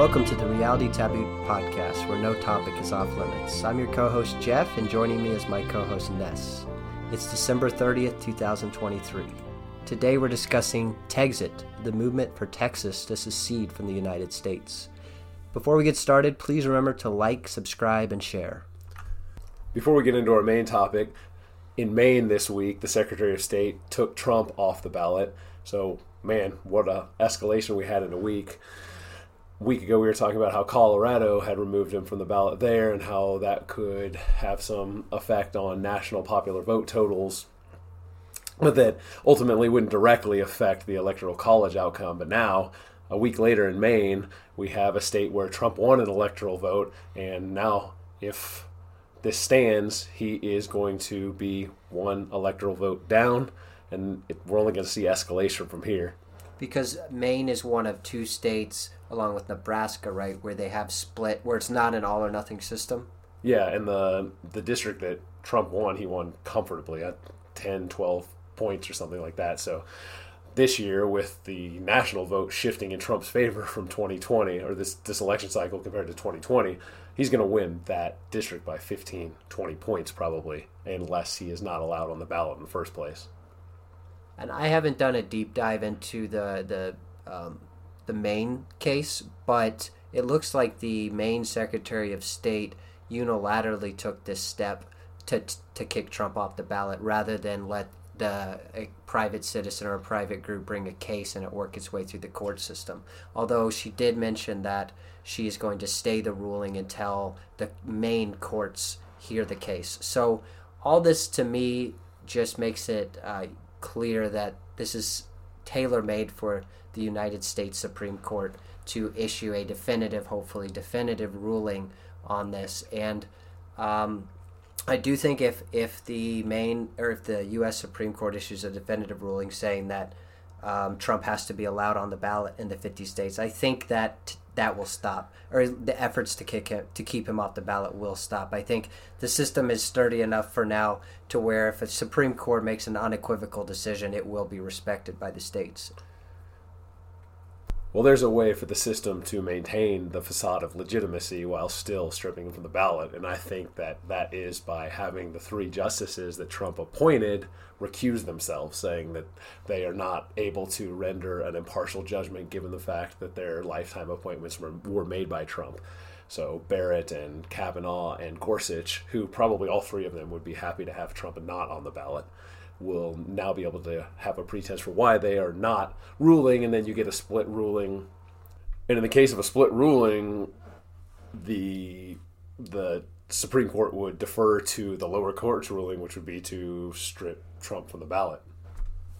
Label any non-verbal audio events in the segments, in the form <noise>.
Welcome to the Reality Taboo podcast, where no topic is off limits. I'm your co host, Jeff, and joining me is my co host, Ness. It's December 30th, 2023. Today we're discussing Texit, the movement for Texas to secede from the United States. Before we get started, please remember to like, subscribe, and share. Before we get into our main topic, in Maine this week, the Secretary of State took Trump off the ballot. So, man, what a escalation we had in a week week ago we were talking about how Colorado had removed him from the ballot there and how that could have some effect on national popular vote totals but that ultimately wouldn't directly affect the electoral college outcome. But now a week later in Maine we have a state where Trump won an electoral vote and now if this stands he is going to be one electoral vote down and we're only going to see escalation from here because Maine is one of two states along with Nebraska, right, where they have split, where it's not an all or nothing system. Yeah, and the the district that Trump won, he won comfortably at 10, 12 points or something like that. So this year, with the national vote shifting in Trump's favor from 2020, or this, this election cycle compared to 2020, he's going to win that district by 15, 20 points probably, unless he is not allowed on the ballot in the first place. And I haven't done a deep dive into the the um, the Maine case, but it looks like the Maine Secretary of State unilaterally took this step to to kick Trump off the ballot rather than let the a private citizen or a private group bring a case and it work its way through the court system. Although she did mention that she is going to stay the ruling until the Maine courts hear the case. So all this to me just makes it uh, clear that this is tailor made for the United States Supreme Court to issue a definitive, hopefully definitive ruling on this. And um, I do think if if the Maine or if the U.S. Supreme Court issues a definitive ruling saying that um, Trump has to be allowed on the ballot in the 50 states, I think that that will stop, or the efforts to kick him to keep him off the ballot will stop. I think the system is sturdy enough for now to where if a Supreme Court makes an unequivocal decision, it will be respected by the states. Well, there's a way for the system to maintain the facade of legitimacy while still stripping him from the ballot, and I think that that is by having the three justices that Trump appointed recuse themselves, saying that they are not able to render an impartial judgment given the fact that their lifetime appointments were, were made by Trump. So Barrett and Kavanaugh and Gorsuch, who probably all three of them would be happy to have Trump not on the ballot will now be able to have a pretense for why they are not ruling, and then you get a split ruling. And in the case of a split ruling, the the Supreme Court would defer to the lower court's ruling, which would be to strip Trump from the ballot.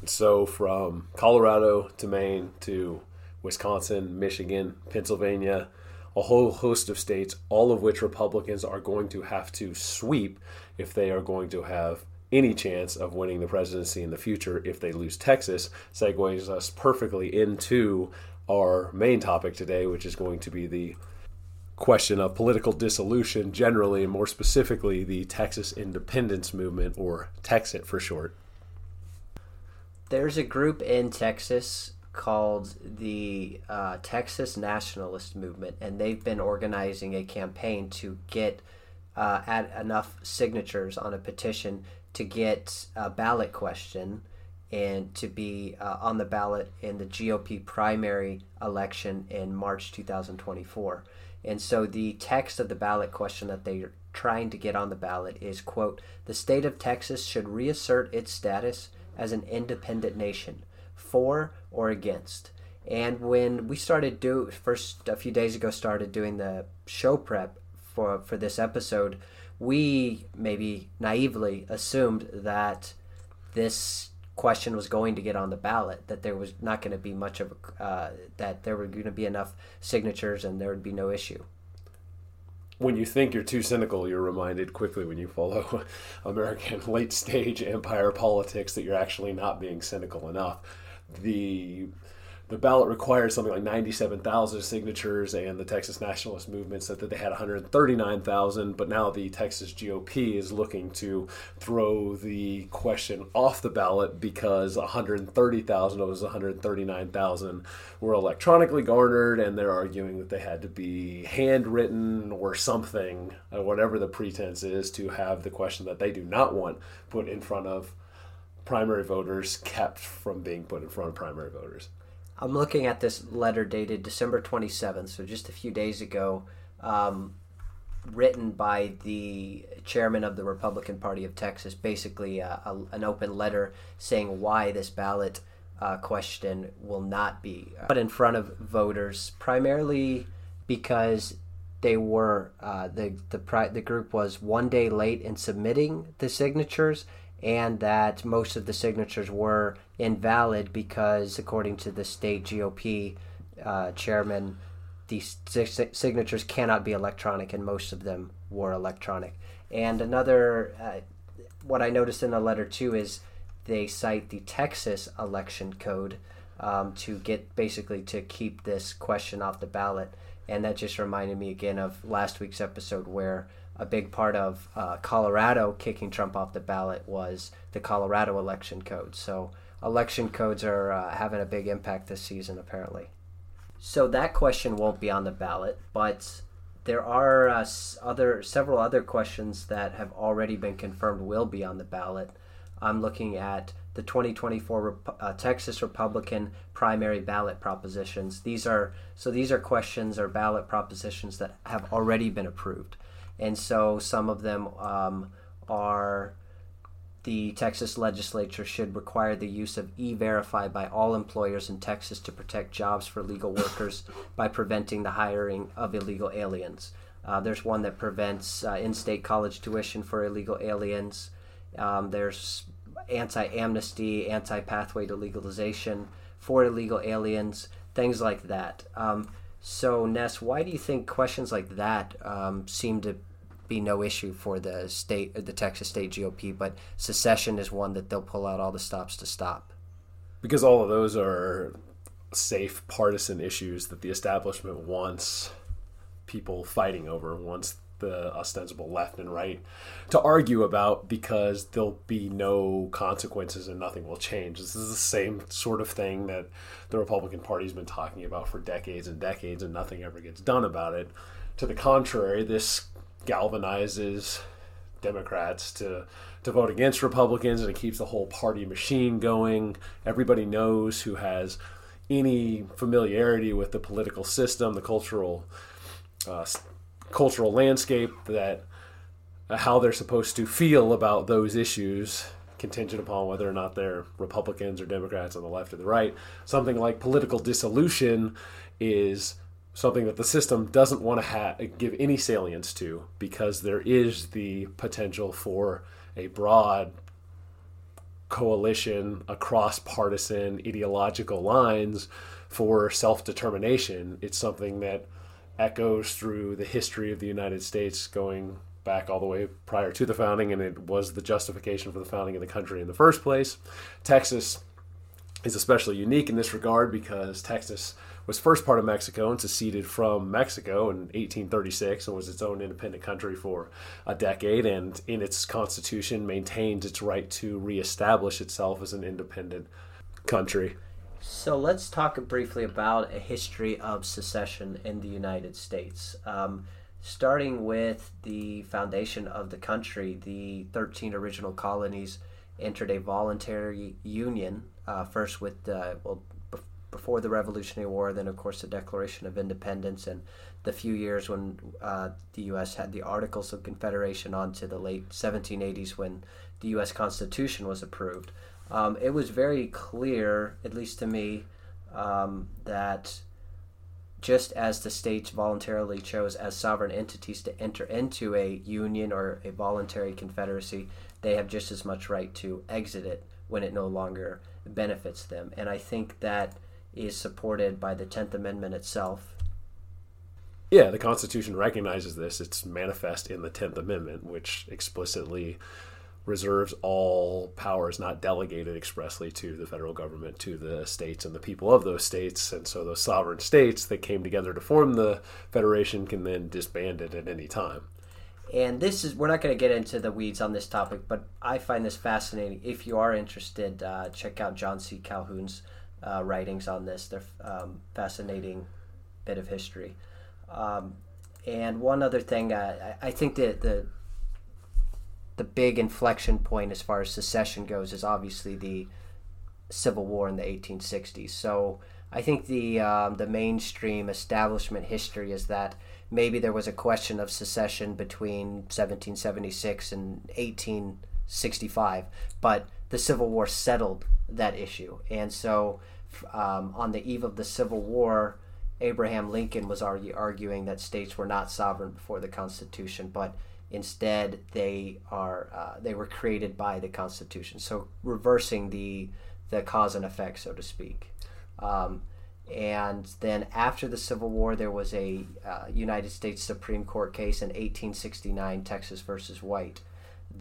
And so, from Colorado to Maine to Wisconsin, Michigan, Pennsylvania, a whole host of states, all of which Republicans are going to have to sweep if they are going to have any chance of winning the presidency in the future if they lose Texas segues us perfectly into our main topic today, which is going to be the question of political dissolution generally, and more specifically, the Texas independence movement, or Texit for short. There's a group in Texas called the uh, Texas Nationalist Movement, and they've been organizing a campaign to get uh, enough signatures on a petition to get a ballot question and to be uh, on the ballot in the GOP primary election in March 2024. And so the text of the ballot question that they're trying to get on the ballot is quote, the state of Texas should reassert its status as an independent nation, for or against. And when we started do first a few days ago started doing the show prep for for this episode, we maybe naively assumed that this question was going to get on the ballot, that there was not going to be much of uh, that there were going to be enough signatures and there would be no issue. When you think you're too cynical, you're reminded quickly when you follow <laughs> American late stage empire politics that you're actually not being cynical enough. The the ballot required something like 97,000 signatures, and the Texas Nationalist Movement said that they had 139,000. But now the Texas GOP is looking to throw the question off the ballot because 130,000 of those 139,000 were electronically garnered, and they're arguing that they had to be handwritten or something, uh, whatever the pretense is, to have the question that they do not want put in front of primary voters kept from being put in front of primary voters. I'm looking at this letter dated December 27th, so just a few days ago, um, written by the chairman of the Republican Party of Texas, basically uh, a, an open letter saying why this ballot uh, question will not be put in front of voters, primarily because they were uh, the the the group was one day late in submitting the signatures and that most of the signatures were invalid because, according to the state GOP uh, chairman, these signatures cannot be electronic, and most of them were electronic. And another, uh, what I noticed in the letter too is they cite the Texas election code um, to get basically to keep this question off the ballot. And that just reminded me again of last week's episode where a big part of uh, Colorado kicking Trump off the ballot was the Colorado election code. So election codes are uh, having a big impact this season, apparently. So that question won't be on the ballot, but there are uh, other several other questions that have already been confirmed will be on the ballot. I'm looking at the 2024 uh, Texas Republican primary ballot propositions. These are so these are questions or ballot propositions that have already been approved and so some of them um, are the Texas legislature should require the use of e verify by all employers in Texas to protect jobs for legal workers <laughs> by preventing the hiring of illegal aliens. Uh, there's one that prevents uh, in state college tuition for illegal aliens. Um, there's anti amnesty, anti pathway to legalization for illegal aliens, things like that. Um, so, Ness, why do you think questions like that um, seem to be no issue for the state, the Texas state GOP. But secession is one that they'll pull out all the stops to stop. Because all of those are safe partisan issues that the establishment wants people fighting over, wants the ostensible left and right to argue about because there'll be no consequences and nothing will change. This is the same sort of thing that the Republican Party's been talking about for decades and decades, and nothing ever gets done about it. To the contrary, this galvanizes Democrats to to vote against Republicans, and it keeps the whole party machine going. Everybody knows who has any familiarity with the political system, the cultural uh, cultural landscape, that uh, how they're supposed to feel about those issues, contingent upon whether or not they're Republicans or Democrats on the left or the right. Something like political dissolution is something that the system doesn't want to ha- give any salience to because there is the potential for a broad coalition across partisan ideological lines for self determination. It's something that echoes through the history of the United States going back all the way prior to the founding, and it was the justification for the founding of the country in the first place. Texas is especially unique in this regard because Texas was first part of Mexico and seceded from Mexico in 1836 and was its own independent country for a decade and in its constitution maintains its right to reestablish itself as an independent country. So let's talk briefly about a history of secession in the United States. Um, starting with the foundation of the country, the 13 original colonies entered a voluntary union, uh, first with, uh, well, before the Revolutionary War, then of course the Declaration of Independence, and the few years when uh, the U.S. had the Articles of Confederation on to the late 1780s when the U.S. Constitution was approved. Um, it was very clear, at least to me, um, that just as the states voluntarily chose as sovereign entities to enter into a union or a voluntary confederacy, they have just as much right to exit it when it no longer benefits them. And I think that is supported by the 10th Amendment itself. Yeah, the Constitution recognizes this. It's manifest in the 10th Amendment, which explicitly reserves all powers not delegated expressly to the federal government to the states and the people of those states and so those sovereign states that came together to form the federation can then disband it at any time and this is we're not going to get into the weeds on this topic but i find this fascinating if you are interested uh, check out john c calhoun's uh, writings on this they're um, fascinating bit of history um, and one other thing uh, I think that the the big inflection point as far as secession goes is obviously the Civil War in the 1860s. So I think the um, the mainstream establishment history is that maybe there was a question of secession between 1776 and 1865, but the Civil War settled that issue. And so um, on the eve of the Civil War, Abraham Lincoln was argue, arguing that states were not sovereign before the Constitution, but Instead, they are uh, they were created by the Constitution. So reversing the the cause and effect, so to speak. Um, and then after the Civil War, there was a uh, United States Supreme Court case in 1869, Texas versus White,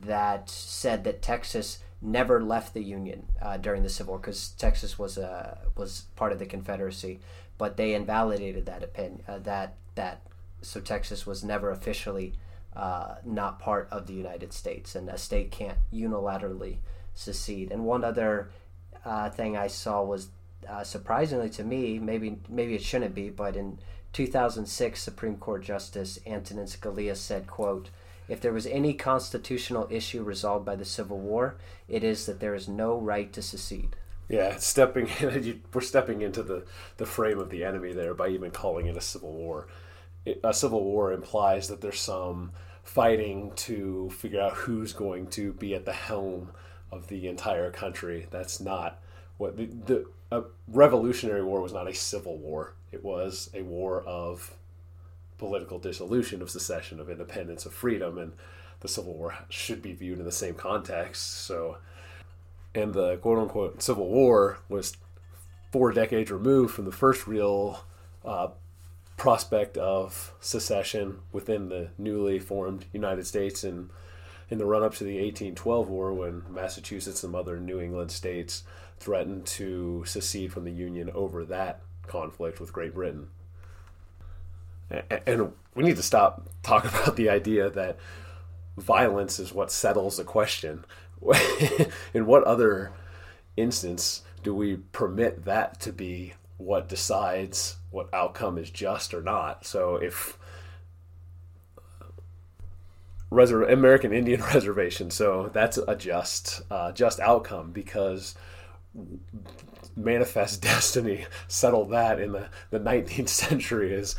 that said that Texas never left the Union uh, during the Civil War because Texas was a was part of the Confederacy, but they invalidated that opinion uh, that that so Texas was never officially uh, not part of the United States, and a state can't unilaterally secede. And one other uh, thing I saw was uh, surprisingly to me, maybe maybe it shouldn't be, but in 2006, Supreme Court Justice Antonin Scalia said, "quote." If there was any constitutional issue resolved by the Civil War, it is that there is no right to secede. Yeah, stepping <laughs> we're stepping into the, the frame of the enemy there by even calling it a civil war a civil war implies that there's some fighting to figure out who's going to be at the helm of the entire country. That's not what the, the Revolutionary War was not a civil war. It was a war of political dissolution, of secession, of independence, of freedom, and the Civil War should be viewed in the same context. So, and the quote unquote Civil War was four decades removed from the first real uh, prospect of secession within the newly formed United States and in the run up to the 1812 war when Massachusetts and other New England states threatened to secede from the Union over that conflict with Great Britain. And we need to stop talking <laughs> about the idea that violence is what settles a question. <laughs> in what other instance do we permit that to be what decides what outcome is just or not. So if Reser- American Indian <laughs> reservation, so that's a just uh, just outcome because manifest destiny settled that in the, the 19th century as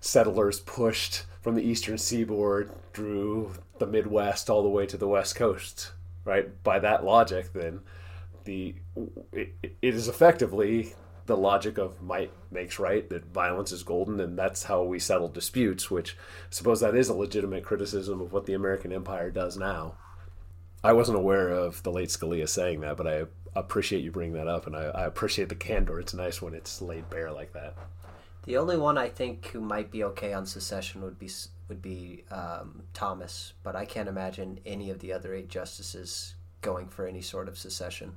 settlers pushed from the eastern seaboard through the midwest all the way to the west coast right by that logic then the it, it is effectively the logic of might makes right, that violence is golden, and that's how we settle disputes, which I suppose that is a legitimate criticism of what the American empire does now. I wasn't aware of the late Scalia saying that, but I appreciate you bringing that up, and I, I appreciate the candor. It's nice when it's laid bare like that. The only one I think who might be okay on secession would be would be um, Thomas, but I can't imagine any of the other eight justices going for any sort of secession.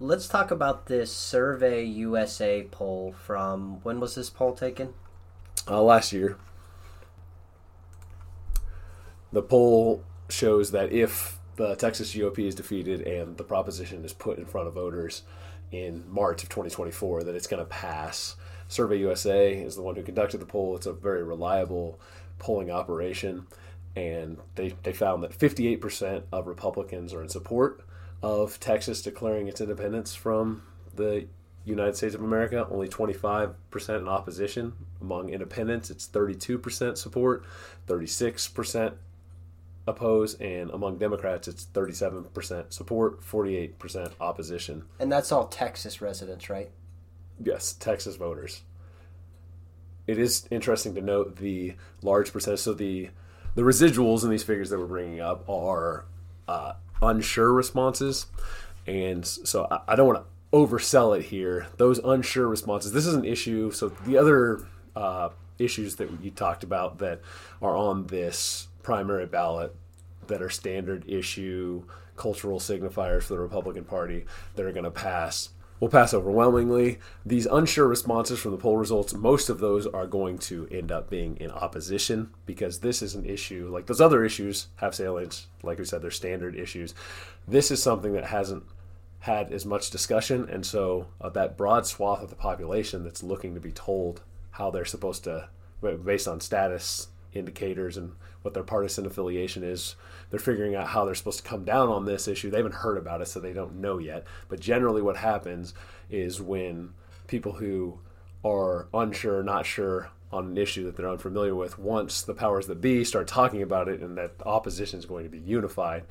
Let's talk about this Survey USA poll from when was this poll taken? Uh, last year. The poll shows that if the Texas GOP is defeated and the proposition is put in front of voters in March of 2024, that it's going to pass. Survey USA is the one who conducted the poll. It's a very reliable polling operation, and they, they found that 58% of Republicans are in support of Texas declaring its independence from the United States of America, only 25% in opposition. Among independents, it's 32% support, 36% oppose, and among Democrats, it's 37% support, 48% opposition. And that's all Texas residents, right? Yes, Texas voters. It is interesting to note the large percentage. So the the residuals in these figures that we're bringing up are uh, unsure responses. And so I, I don't want to oversell it here. Those unsure responses, this is an issue. So the other uh, issues that you talked about that are on this primary ballot that are standard issue cultural signifiers for the Republican Party that are going to pass will pass overwhelmingly. These unsure responses from the poll results, most of those are going to end up being in opposition because this is an issue like those other issues have salience. Like we said, they're standard issues. This is something that hasn't had as much discussion, and so uh, that broad swath of the population that's looking to be told how they're supposed to, based on status indicators and what their partisan affiliation is. They're figuring out how they're supposed to come down on this issue. They haven't heard about it, so they don't know yet. But generally, what happens is when people who are unsure, not sure on an issue that they're unfamiliar with, once the powers that be start talking about it and that opposition is going to be unified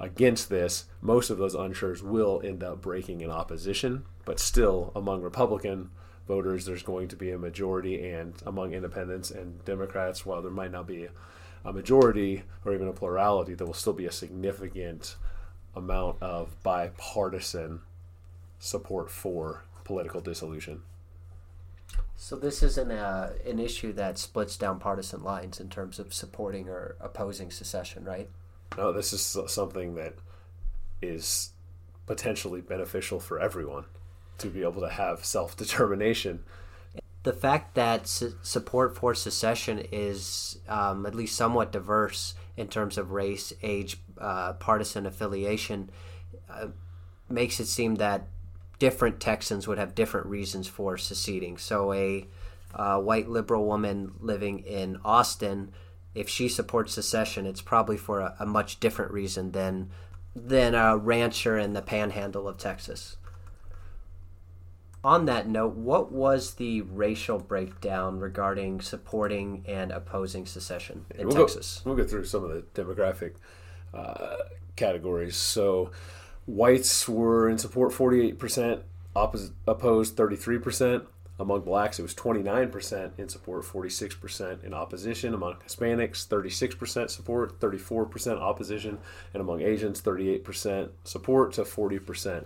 against this, most of those unsures will end up breaking in opposition. But still, among Republican voters, there's going to be a majority, and among independents and Democrats, while there might not be a majority or even a plurality, there will still be a significant amount of bipartisan support for political dissolution. So this isn't a, uh, an issue that splits down partisan lines in terms of supporting or opposing secession, right? No, this is something that is potentially beneficial for everyone to be able to have self determination the fact that su- support for secession is um, at least somewhat diverse in terms of race, age, uh, partisan affiliation uh, makes it seem that different Texans would have different reasons for seceding. So, a uh, white liberal woman living in Austin, if she supports secession, it's probably for a, a much different reason than than a rancher in the panhandle of Texas on that note, what was the racial breakdown regarding supporting and opposing secession in we'll Texas? Go, we'll go through some of the demographic uh, categories. So, whites were in support 48%, oppos- opposed 33%. Among blacks, it was 29% in support, 46% in opposition. Among Hispanics, 36% support, 34% opposition. And among Asians, 38% support to 40%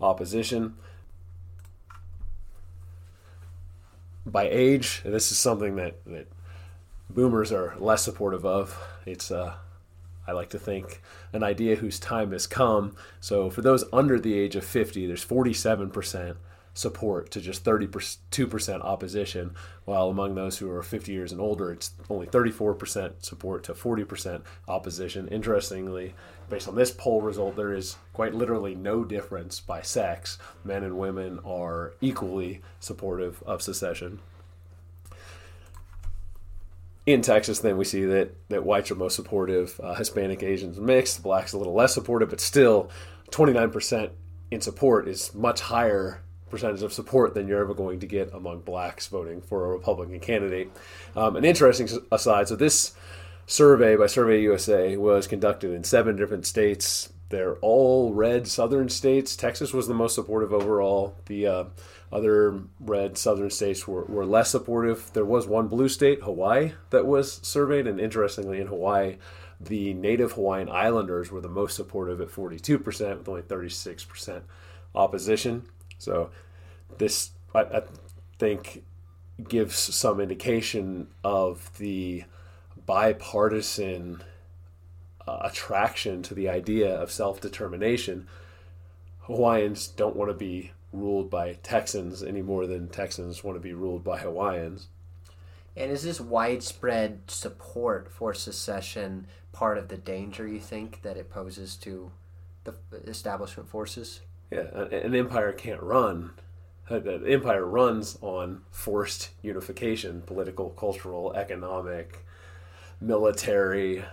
opposition. By age, this is something that, that boomers are less supportive of. It's, uh, I like to think, an idea whose time has come. So for those under the age of 50, there's 47% support to just 32% opposition, while among those who are 50 years and older, it's only 34% support to 40% opposition. Interestingly, based on this poll result, there is quite literally no difference by sex. Men and women are equally supportive of secession. In Texas, then we see that, that whites are most supportive, uh, Hispanic, Asians mixed, blacks a little less supportive, but still 29% in support is much higher percentage of support than you're ever going to get among blacks voting for a Republican candidate. Um, an interesting aside so, this survey by Survey USA was conducted in seven different states. They're all red southern states. Texas was the most supportive overall. The uh, other red southern states were, were less supportive. There was one blue state, Hawaii, that was surveyed. And interestingly, in Hawaii, the native Hawaiian Islanders were the most supportive at 42%, with only 36% opposition. So this, I, I think, gives some indication of the bipartisan uh, attraction to the idea of self determination. Hawaiians don't want to be ruled by Texans any more than Texans want to be ruled by Hawaiians. And is this widespread support for secession part of the danger you think that it poses to the establishment forces? Yeah, an empire can't run. An empire runs on forced unification, political, cultural, economic, military,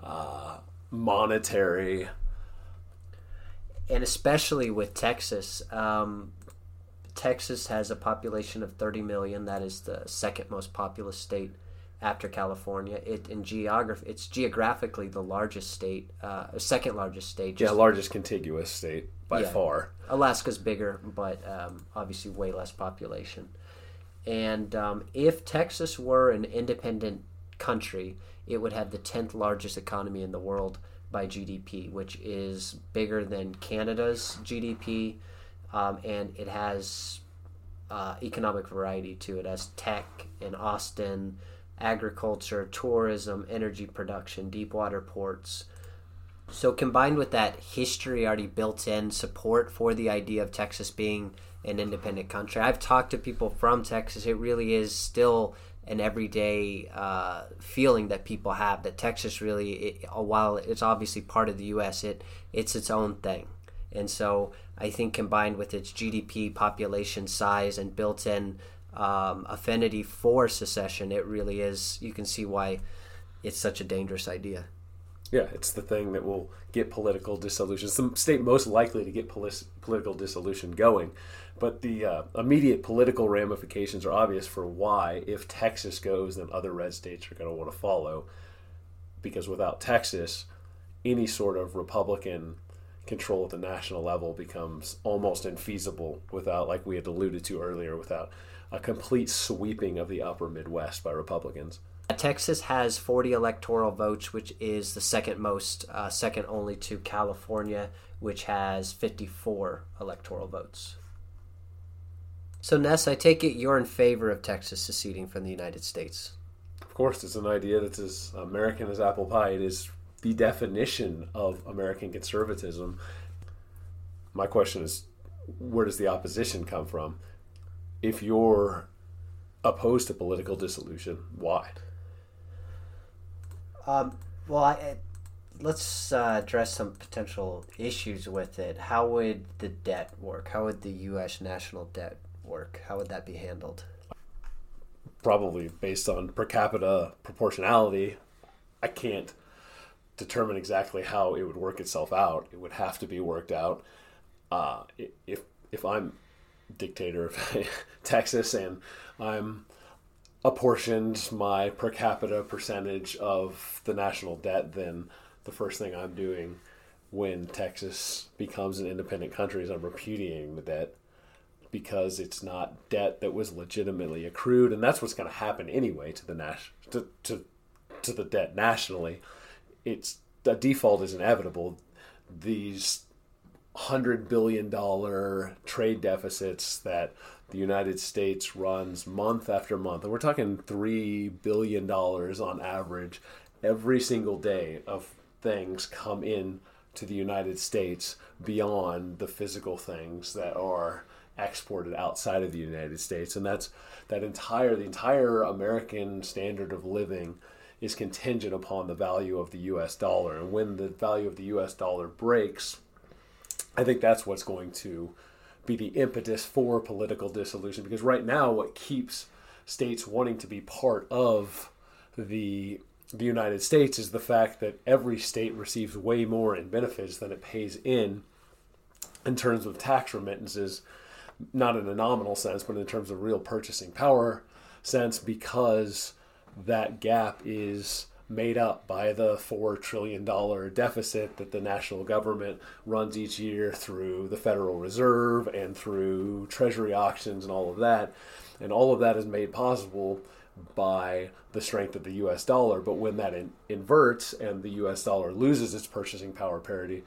uh, monetary. And especially with Texas. Um, Texas has a population of 30 million. That is the second most populous state after California. It in geography, it's geographically the largest state, uh, second largest state. yeah, largest contiguous state by yeah, far. Alaska's bigger, but um, obviously way less population. And um, if Texas were an independent country, it would have the 10th largest economy in the world by GDP, which is bigger than Canada's GDP, um, and it has uh, economic variety to it. It has tech in Austin, agriculture, tourism, energy production, deep water ports. So, combined with that history already built in support for the idea of Texas being an independent country, I've talked to people from Texas. It really is still an everyday uh, feeling that people have that Texas really, it, while it's obviously part of the U.S., it it's its own thing. And so, I think combined with its GDP, population size, and built-in um, affinity for secession, it really is. You can see why it's such a dangerous idea. Yeah, it's the thing that will get political dissolution. It's the state most likely to get polis- political dissolution going. But the uh, immediate political ramifications are obvious for why, if Texas goes, then other red states are going to want to follow. Because without Texas, any sort of Republican control at the national level becomes almost infeasible without, like we had alluded to earlier, without a complete sweeping of the upper Midwest by Republicans. Texas has 40 electoral votes, which is the second most, uh, second only to California, which has 54 electoral votes. So, Ness, I take it you're in favor of Texas seceding from the United States. Of course, it's an idea that's as American as apple pie. It is the definition of American conservatism. My question is where does the opposition come from? If you're opposed to political dissolution, why? Um, well, I, let's uh, address some potential issues with it. How would the debt work? How would the U.S. national debt work? How would that be handled? Probably based on per capita proportionality. I can't determine exactly how it would work itself out. It would have to be worked out. Uh, if if I'm dictator of <laughs> Texas and I'm apportioned my per capita percentage of the national debt, then the first thing I'm doing when Texas becomes an independent country is I'm repudiating the debt because it's not debt that was legitimately accrued, and that's what's going to happen anyway to the nas- to, to to the debt nationally. It's the default is inevitable. These hundred billion dollar trade deficits that the United States runs month after month, and we're talking three billion dollars on average every single day of things come in to the United States beyond the physical things that are exported outside of the United States, and that's that entire the entire American standard of living is contingent upon the value of the U.S. dollar, and when the value of the U.S. dollar breaks, I think that's what's going to be the impetus for political dissolution because right now what keeps states wanting to be part of the the United States is the fact that every state receives way more in benefits than it pays in in terms of tax remittances not in a nominal sense but in terms of real purchasing power sense because that gap is made up by the $4 trillion deficit that the national government runs each year through the Federal Reserve and through Treasury auctions and all of that. And all of that is made possible by the strength of the US dollar. But when that in- inverts and the US dollar loses its purchasing power parity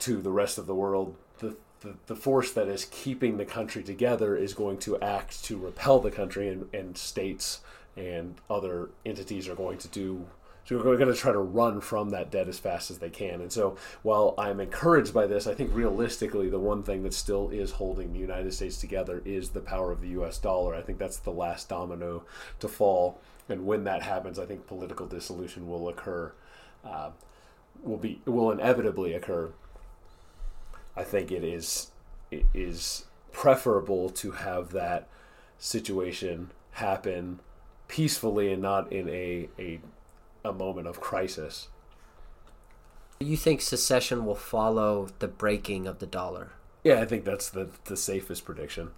to the rest of the world, the the, the force that is keeping the country together is going to act to repel the country, and, and states and other entities are going to do so we're going to try to run from that debt as fast as they can. And so while I'm encouraged by this, I think realistically the one thing that still is holding the United States together is the power of the US dollar. I think that's the last domino to fall. And when that happens, I think political dissolution will occur. Uh, will be will inevitably occur. I think it is it is preferable to have that situation happen peacefully and not in a, a a moment of crisis. You think secession will follow the breaking of the dollar? Yeah, I think that's the the safest prediction.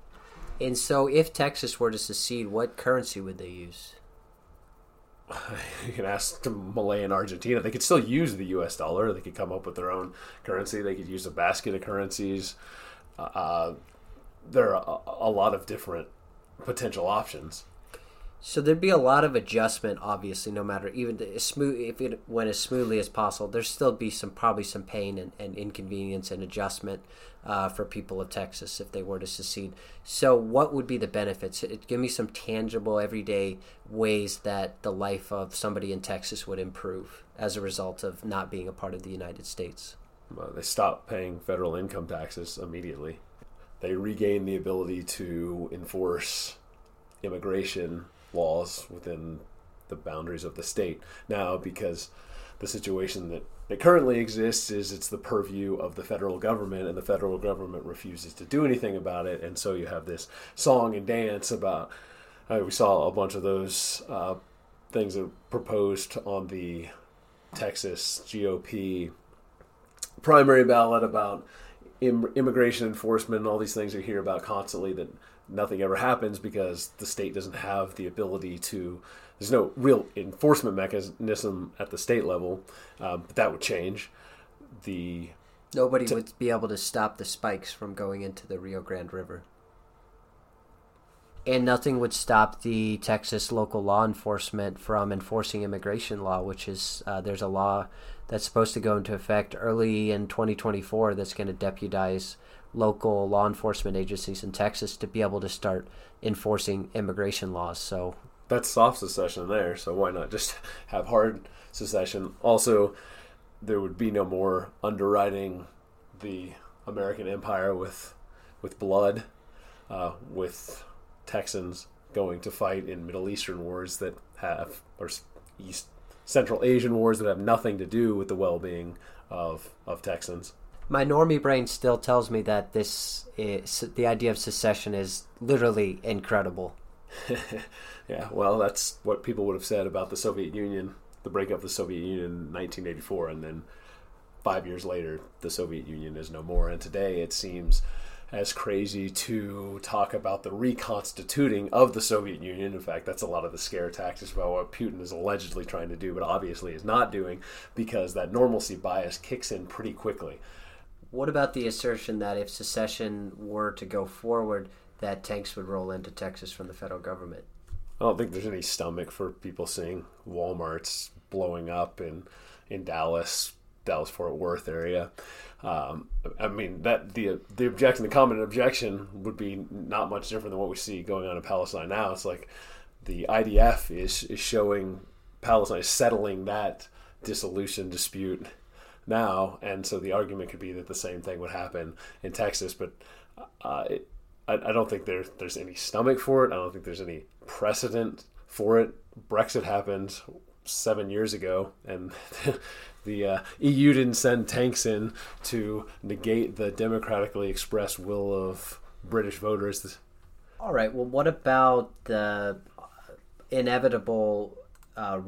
And so, if Texas were to secede, what currency would they use? <laughs> You can ask Milei and Argentina. They could still use the U.S. dollar. They could come up with their own currency. They could use a basket of currencies. Uh, there are a, a lot of different potential options. So there'd be a lot of adjustment, obviously, no matter even as smooth if it went as smoothly as possible. There'd still be some probably some pain and, and inconvenience and adjustment uh, for people of Texas if they were to secede. So what would be the benefits? It, give me some tangible, everyday ways that the life of somebody in Texas would improve as a result of not being a part of the United States. Well, they stop paying federal income taxes immediately. They regain the ability to enforce immigration laws within the boundaries of the state. Now, because the situation that, that currently exists is it's the purview of the federal government, and the federal government refuses to do anything about it, and so you have this song and dance about. Uh, we saw a bunch of those uh, things that proposed on the Texas GOP primary ballot about Im- immigration enforcement and all these things you hear about constantly that nothing ever happens because the state doesn't have the ability to. There's no real enforcement mechanism at the state level, um, but that would change. The nobody to, would be able to stop the spikes from going into the Rio Grande River, and nothing would stop the Texas local law enforcement from enforcing immigration law, which is uh, there's a law that's supposed to go into effect early in 2024 that's going to deputize local law enforcement agencies in Texas to be able to start enforcing immigration laws. So that's soft secession there. So why not just <laughs> have hard secession? Also, there would be no more underwriting the American empire with with blood, uh, with Texans going to fight in Middle Eastern wars that have or East Central Asian wars that have nothing to do with the well-being of of Texans my normie brain still tells me that this eh, is, the idea of secession is literally incredible. <laughs> yeah, well, that's what people would have said about the Soviet Union, the breakup of the Soviet Union in 1984, and then five years later, the Soviet Union is no more. And today, it seems as crazy to talk about the reconstituting of the Soviet Union. In fact, that's a lot of the scare tactics about what Putin is allegedly trying to do, but obviously is not doing because that normalcy bias kicks in pretty quickly. What about the assertion that if secession were to go forward, that tanks would roll into Texas from the federal government? I don't think there's any stomach for people seeing WalMarts blowing up in in Dallas, Dallas Fort Worth area. Um, I mean that the the objection, the common objection would be not much different than what we see going on in Palestine now. It's like the IDF is is showing Palestine settling that dissolution dispute now, and so the argument could be that the same thing would happen in Texas. But uh, it, I, I, don't think there's there's any stomach for it. I don't think there's any precedent for it. Brexit happened seven years ago, and <laughs> the uh, EU didn't send tanks in to negate the democratically expressed will of British voters. All right. Well, what about the inevitable uh,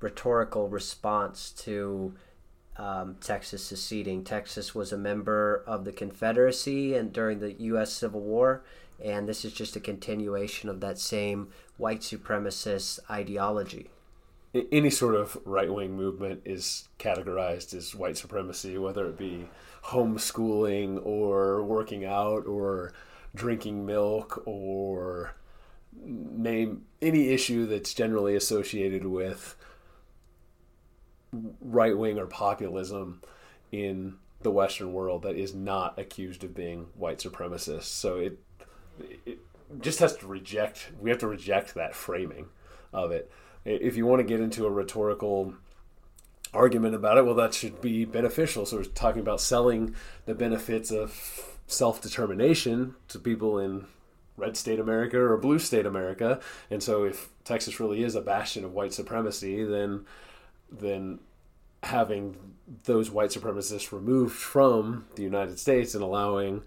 rhetorical response to um, Texas seceding. Texas was a member of the Confederacy and during the U.S. Civil War, and this is just a continuation of that same white supremacist ideology. Any sort of right wing movement is categorized as white supremacy, whether it be homeschooling or working out or drinking milk or name any issue that's generally associated with right wing or populism in the Western world that is not accused of being white supremacist. So it, it just has to reject. We have to reject that framing of it. If you want to get into a rhetorical argument about it, well, that should be beneficial. So we're talking about selling the benefits of self determination to people in red state America or blue state America. And so if Texas really is a bastion of white supremacy, then then having those white supremacists removed from the United States and allowing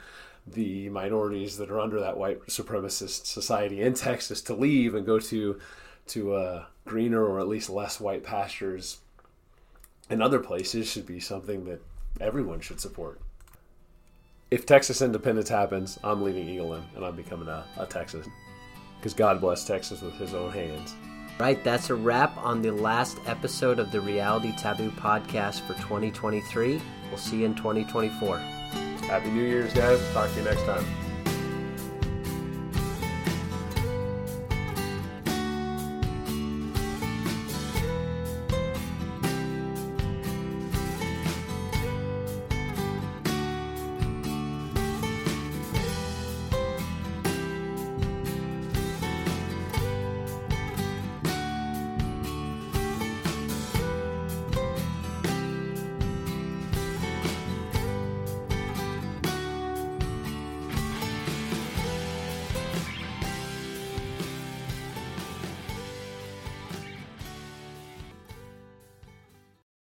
the minorities that are under that white supremacist society in Texas to leave and go to to uh, greener or at least less white pastures in other places should be something that everyone should support. If Texas independence happens, I'm leaving Eagleton and I'm becoming a, a Texan because God bless Texas with His own hands. Right, that's a wrap on the last episode of the Reality Taboo podcast for 2023. We'll see you in 2024. Happy New Year's, guys. Talk to you next time.